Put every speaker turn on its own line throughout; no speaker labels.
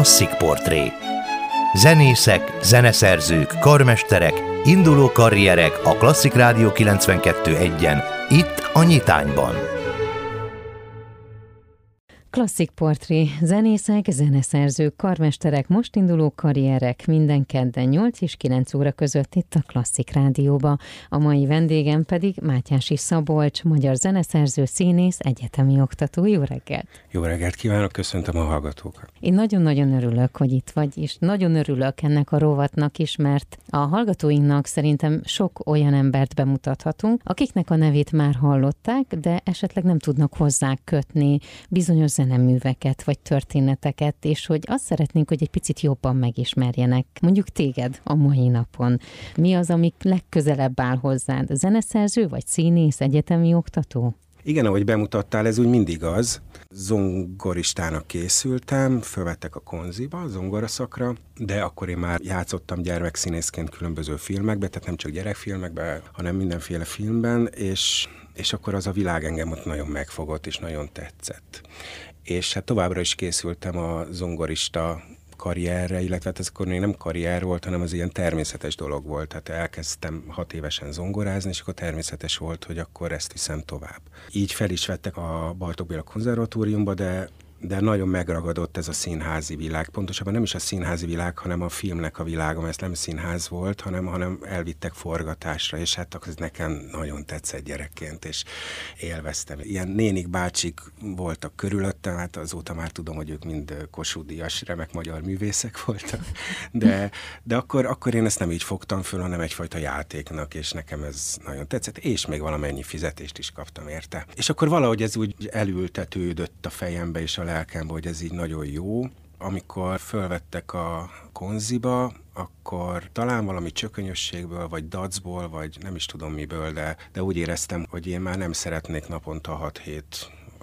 Klasszik Portré Zenészek, zeneszerzők, karmesterek, induló karrierek a Klasszik Rádió 92.1-en, itt a Nyitányban.
Klasszik portré, zenészek, zeneszerzők, karmesterek, most induló karrierek minden kedden 8 és 9 óra között itt a Klasszik Rádióba. A mai vendégem pedig Mátyási Szabolcs, magyar zeneszerző, színész, egyetemi oktató. Jó reggelt!
Jó reggelt kívánok, köszöntöm a hallgatókat!
Én nagyon-nagyon örülök, hogy itt vagy, és nagyon örülök ennek a rovatnak is, mert a hallgatóinknak szerintem sok olyan embert bemutathatunk, akiknek a nevét már hallották, de esetleg nem tudnak hozzá kötni bizonyos zeneműveket vagy történeteket, és hogy azt szeretnénk, hogy egy picit jobban megismerjenek, mondjuk téged a mai napon. Mi az, amik legközelebb áll hozzád? Zeneszerző vagy színész, egyetemi oktató?
Igen, ahogy bemutattál, ez úgy mindig az. Zongoristának készültem, fölvettek a konziba, zongoraszakra, de akkor én már játszottam gyermekszínészként különböző filmekbe, tehát nem csak gyerekfilmekben, hanem mindenféle filmben, és és akkor az a világ engem ott nagyon megfogott, és nagyon tetszett és hát továbbra is készültem a zongorista karrierre, illetve hát ez akkor még nem karrier volt, hanem az ilyen természetes dolog volt. Tehát elkezdtem hat évesen zongorázni, és akkor természetes volt, hogy akkor ezt viszem tovább. Így fel is vettek a Bartók Béla konzervatóriumba, de de nagyon megragadott ez a színházi világ. Pontosabban nem is a színházi világ, hanem a filmnek a világa, mert ez nem színház volt, hanem, hanem elvittek forgatásra, és hát az nekem nagyon tetszett gyerekként, és élveztem. Ilyen nénik bácsik voltak körülöttem, hát azóta már tudom, hogy ők mind kosúdias, remek magyar művészek voltak, de, de akkor, akkor én ezt nem így fogtam föl, hanem egyfajta játéknak, és nekem ez nagyon tetszett, és még valamennyi fizetést is kaptam érte. És akkor valahogy ez úgy elültetődött a fejembe, és a lelkembe, hogy ez így nagyon jó. Amikor fölvettek a konziba, akkor talán valami csökönyösségből, vagy dacból, vagy nem is tudom miből, de, de úgy éreztem, hogy én már nem szeretnék naponta 6-7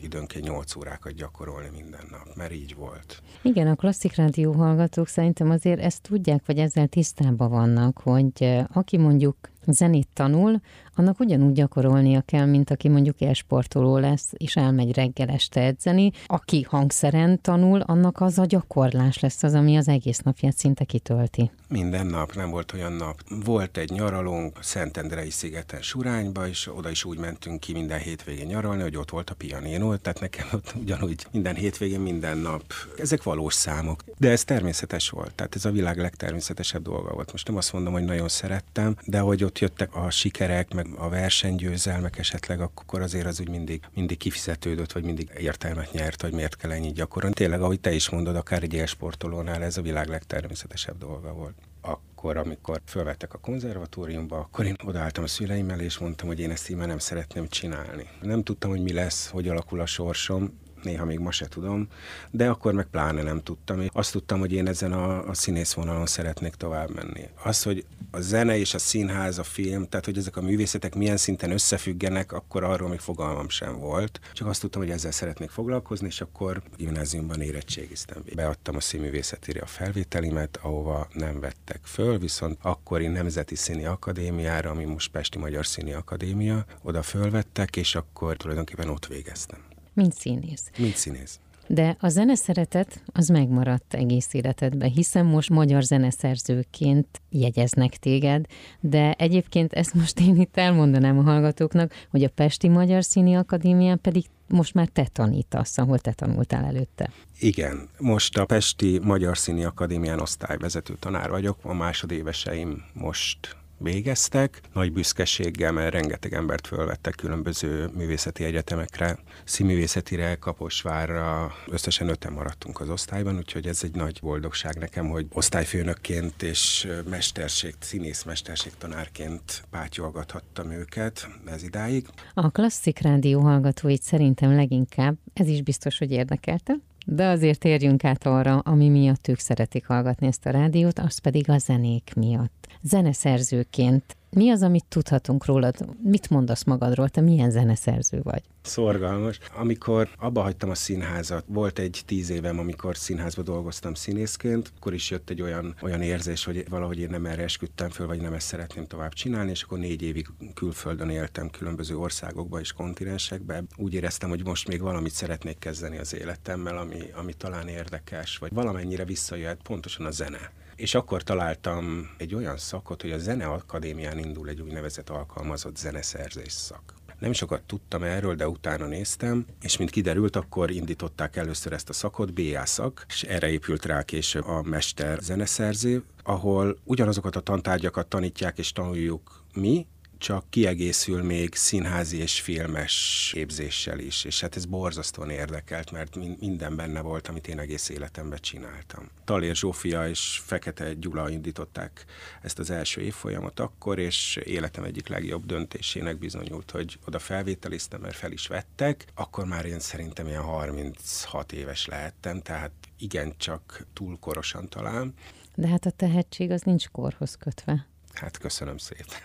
időnként 8 órákat gyakorolni minden nap, mert így volt.
Igen, a klasszik rádió hallgatók szerintem azért ezt tudják, vagy ezzel tisztában vannak, hogy eh, aki mondjuk zenét tanul, annak ugyanúgy gyakorolnia kell, mint aki mondjuk elsportoló lesz, és elmegy reggel este edzeni. Aki hangszeren tanul, annak az a gyakorlás lesz az, ami az egész napját szinte kitölti.
Minden nap, nem volt olyan nap. Volt egy nyaralónk Szentendrei szigeten Surányba, és oda is úgy mentünk ki minden hétvégén nyaralni, hogy ott volt a pianinó, tehát nekem ott ugyanúgy minden hétvégén, minden nap. Ezek valós számok, de ez természetes volt, tehát ez a világ legtermészetesebb dolga volt. Most nem azt mondom, hogy nagyon szerettem, de hogy ott jöttek a sikerek, meg a versenygyőzelmek esetleg, akkor azért az úgy mindig, mindig kifizetődött, vagy mindig értelmet nyert, hogy miért kell ennyit gyakorolni. Tényleg, ahogy te is mondod, akár egy élsportolónál ez a világ legtermészetesebb dolga volt akkor, amikor fölvettek a konzervatóriumba, akkor én odaálltam a szüleimmel, és mondtam, hogy én ezt így már nem szeretném csinálni. Nem tudtam, hogy mi lesz, hogy alakul a sorsom, néha még ma se tudom, de akkor meg pláne nem tudtam. Én azt tudtam, hogy én ezen a, a színész vonalon szeretnék tovább menni. Az, hogy a zene és a színház, a film, tehát hogy ezek a művészetek milyen szinten összefüggenek, akkor arról még fogalmam sem volt. Csak azt tudtam, hogy ezzel szeretnék foglalkozni, és akkor gimnáziumban érettségiztem. Beadtam a színművészetére a felvételimet, ahova nem vettek föl, viszont akkori Nemzeti Színi Akadémiára, ami most Pesti Magyar Színi Akadémia, oda fölvettek, és akkor tulajdonképpen ott végeztem.
Mint színész.
Mint színész.
De a zeneszeretet az megmaradt egész életedben, hiszen most magyar zeneszerzőként jegyeznek téged, de egyébként ezt most én itt elmondanám a hallgatóknak, hogy a Pesti Magyar Színi Akadémián pedig most már te tanítasz, ahol te tanultál előtte.
Igen, most a Pesti Magyar Színi Akadémián osztályvezető tanár vagyok, a másodéveseim most végeztek. Nagy büszkeséggel, mert rengeteg embert fölvettek különböző művészeti egyetemekre, színművészetire, Kaposvárra, összesen öten maradtunk az osztályban, úgyhogy ez egy nagy boldogság nekem, hogy osztályfőnökként és mesterség, színész mesterség tanárként pátyolgathattam őket ez idáig.
A klasszik rádió hallgatóit szerintem leginkább, ez is biztos, hogy érdekelte, de azért térjünk át arra, ami miatt ők szeretik hallgatni ezt a rádiót, az pedig a zenék miatt. Zeneszerzőként Mi az, amit tudhatunk rólad? Mit mondasz magadról? Te milyen zeneszerző vagy?
Szorgalmas. Amikor abba hagytam a színházat, volt egy tíz évem, amikor színházba dolgoztam színészként, akkor is jött egy olyan, olyan érzés, hogy valahogy én nem erre esküdtem föl, vagy nem ezt szeretném tovább csinálni, és akkor négy évig külföldön éltem, különböző országokban és kontinensekben. Úgy éreztem, hogy most még valamit szeretnék kezdeni az életemmel, ami, ami talán érdekes, vagy valamennyire visszajöhet pontosan a zene és akkor találtam egy olyan szakot, hogy a Zeneakadémián indul egy úgynevezett alkalmazott zeneszerzés szak. Nem sokat tudtam erről, de utána néztem, és mint kiderült, akkor indították először ezt a szakot, BA szak, és erre épült rá később a mester zeneszerző, ahol ugyanazokat a tantárgyakat tanítják és tanuljuk mi, csak kiegészül még színházi és filmes képzéssel is, és hát ez borzasztóan érdekelt, mert minden benne volt, amit én egész életemben csináltam. Talér Zsófia és Fekete Gyula indították ezt az első évfolyamot akkor, és életem egyik legjobb döntésének bizonyult, hogy oda felvételiztem, mert fel is vettek. Akkor már én szerintem ilyen 36 éves lehettem, tehát igencsak túl korosan talán.
De hát a tehetség az nincs korhoz kötve.
Hát köszönöm szépen.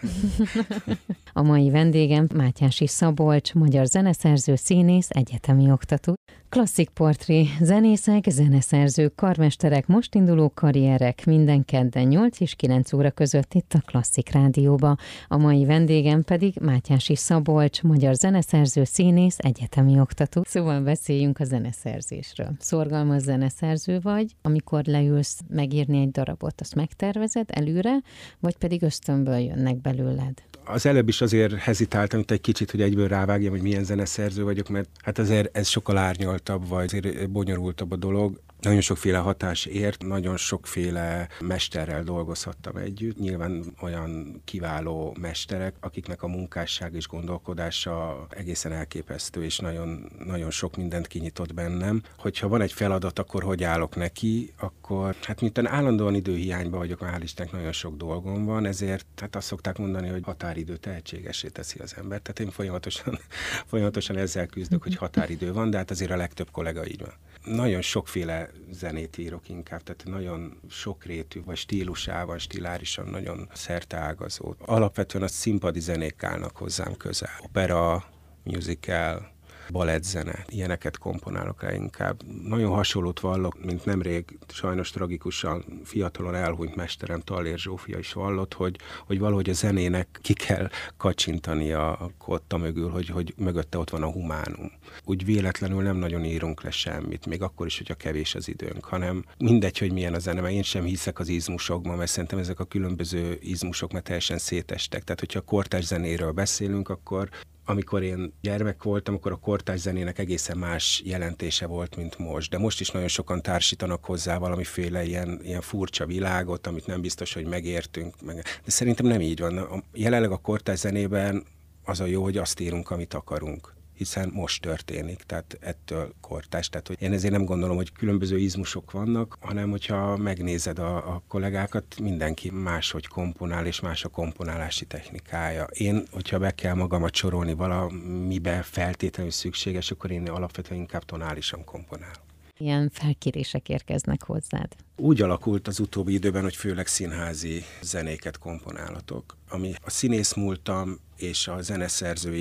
A mai vendégem Mátyási Szabolcs, magyar zeneszerző, színész, egyetemi oktató. Klasszik portré, zenészek, zeneszerzők, karmesterek, most induló karrierek minden kedden 8 és 9 óra között itt a Klasszik Rádióba. A mai vendégem pedig Mátyási Szabolcs, magyar zeneszerző, színész, egyetemi oktató. Szóval beszéljünk a zeneszerzésről. Szorgalmas zeneszerző vagy, amikor leülsz megírni egy darabot, azt megtervezed előre, vagy pedig ösztönből jönnek belőled?
az előbb is azért hezitáltam itt egy kicsit, hogy egyből rávágjam, hogy milyen zeneszerző vagyok, mert hát azért ez sokkal árnyaltabb, vagy azért bonyolultabb a dolog. Nagyon sokféle hatás ért, nagyon sokféle mesterrel dolgozhattam együtt. Nyilván olyan kiváló mesterek, akiknek a munkásság és gondolkodása egészen elképesztő, és nagyon, nagyon sok mindent kinyitott bennem. Hogyha van egy feladat, akkor hogy állok neki, akkor hát miután állandóan időhiányban vagyok, hál' Istennek nagyon sok dolgom van, ezért hát azt szokták mondani, hogy határidő tehetségesé teszi az ember. Tehát én folyamatosan, folyamatosan ezzel küzdök, hogy határidő van, de hát azért a legtöbb kollega így van nagyon sokféle zenét írok inkább, tehát nagyon sokrétű, vagy stílusával, stilárisan nagyon szerteágazó. Alapvetően a színpadi zenék állnak hozzám közel. Opera, musical, balettzene, ilyeneket komponálok el inkább. Nagyon hasonlót vallok, mint nemrég sajnos tragikusan fiatalon elhunyt mesterem Tallér Zsófia is vallott, hogy, hogy valahogy a zenének ki kell kacsintani a kotta mögül, hogy, hogy mögötte ott van a humánum. Úgy véletlenül nem nagyon írunk le semmit, még akkor is, hogyha kevés az időnk, hanem mindegy, hogy milyen a zene, mert én sem hiszek az izmusokban, mert szerintem ezek a különböző izmusok mert teljesen szétestek. Tehát, hogyha a kortás zenéről beszélünk, akkor amikor én gyermek voltam, akkor a kortárs zenének egészen más jelentése volt, mint most. De most is nagyon sokan társítanak hozzá valamiféle ilyen, ilyen furcsa világot, amit nem biztos, hogy megértünk. Meg. De szerintem nem így van. Jelenleg a kortárs zenében az a jó, hogy azt írunk, amit akarunk hiszen most történik, tehát ettől kortás. Tehát hogy én ezért nem gondolom, hogy különböző izmusok vannak, hanem hogyha megnézed a, a kollégákat, mindenki máshogy komponál, és más a komponálási technikája. Én, hogyha be kell magamat sorolni valamibe feltétlenül szükséges, akkor én alapvetően inkább tonálisan komponálok.
Ilyen felkérések érkeznek hozzád?
Úgy alakult az utóbbi időben, hogy főleg színházi zenéket komponálatok. Ami a színész múltam és a zeneszerző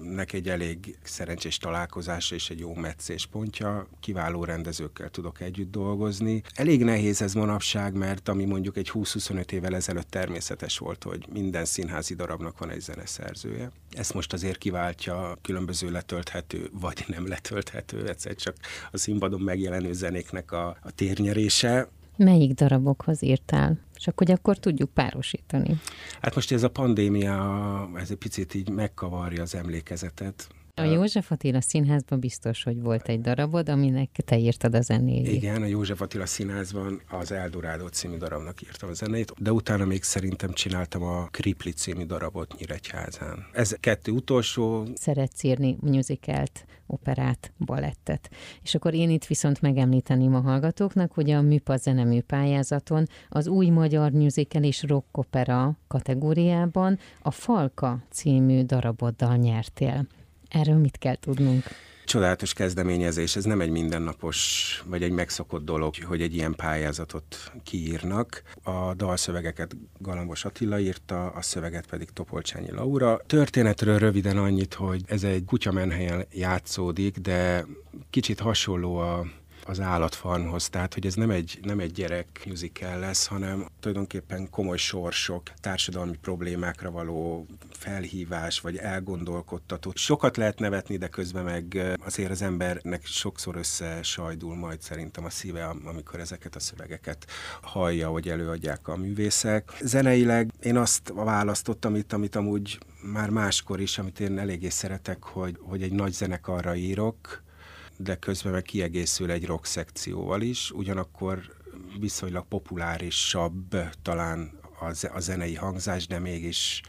jelenemnek egy elég szerencsés találkozása és egy jó pontja. Kiváló rendezőkkel tudok együtt dolgozni. Elég nehéz ez manapság, mert ami mondjuk egy 20-25 évvel ezelőtt természetes volt, hogy minden színházi darabnak van egy zeneszerzője. Ezt most azért kiváltja különböző letölthető vagy nem letölthető, egyszer csak a színpadon megjelenő zenéknek a, a térnyerése.
Melyik darabokhoz írtál? És akkor, akkor tudjuk párosítani.
Hát most ez a pandémia, ez egy picit így megkavarja az emlékezetet.
A József Attila Színházban biztos, hogy volt egy darabod, aminek te írtad a zenét.
Igen, a József Attila Színházban az Eldorádó című darabnak írtam a zenét, de utána még szerintem csináltam a Kripli című darabot Nyíregyházán. Ez kettő utolsó.
Szeretsz írni musicalt, operát, balettet. És akkor én itt viszont megemlíteném a hallgatóknak, hogy a MÜPA zenemű pályázaton az új magyar musical és rock opera kategóriában a Falka című daraboddal nyertél. Erről mit kell tudnunk?
Csodálatos kezdeményezés, ez nem egy mindennapos, vagy egy megszokott dolog, hogy egy ilyen pályázatot kiírnak. A dalszövegeket Galambos Attila írta, a szöveget pedig Topolcsányi Laura. Történetről röviden annyit, hogy ez egy kutyamenhelyen játszódik, de kicsit hasonló a az állatfarmhoz, tehát hogy ez nem egy, nem egy gyerek musical lesz, hanem tulajdonképpen komoly sorsok, társadalmi problémákra való felhívás, vagy elgondolkodtató. Sokat lehet nevetni, de közben meg azért az embernek sokszor összesajdul majd szerintem a szíve, amikor ezeket a szövegeket hallja, hogy előadják a művészek. Zeneileg én azt választottam itt, amit amúgy már máskor is, amit én eléggé szeretek, hogy, hogy egy nagy zenekarra írok, de közben meg kiegészül egy rock szekcióval is, ugyanakkor viszonylag populárisabb talán a zenei hangzás, de mégis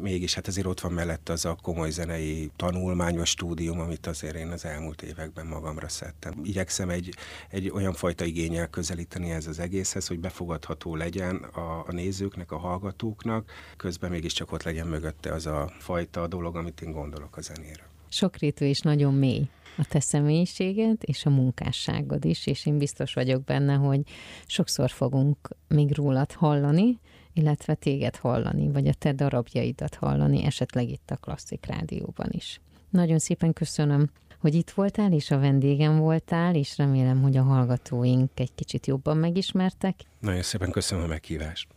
mégis hát azért ott van mellett az a komoly zenei tanulmányos stúdium, amit azért én az elmúlt években magamra szedtem. Igyekszem egy, egy olyan fajta igényel közelíteni ez az egészhez, hogy befogadható legyen a, a nézőknek, a hallgatóknak, közben mégiscsak ott legyen mögötte az a fajta dolog, amit én gondolok a zenére.
Sokrétű és nagyon mély a te személyiséged és a munkásságod is, és én biztos vagyok benne, hogy sokszor fogunk még rólad hallani, illetve téged hallani, vagy a te darabjaidat hallani, esetleg itt a Klasszik Rádióban is. Nagyon szépen köszönöm, hogy itt voltál, és a vendégem voltál, és remélem, hogy a hallgatóink egy kicsit jobban megismertek.
Nagyon szépen köszönöm a meghívást.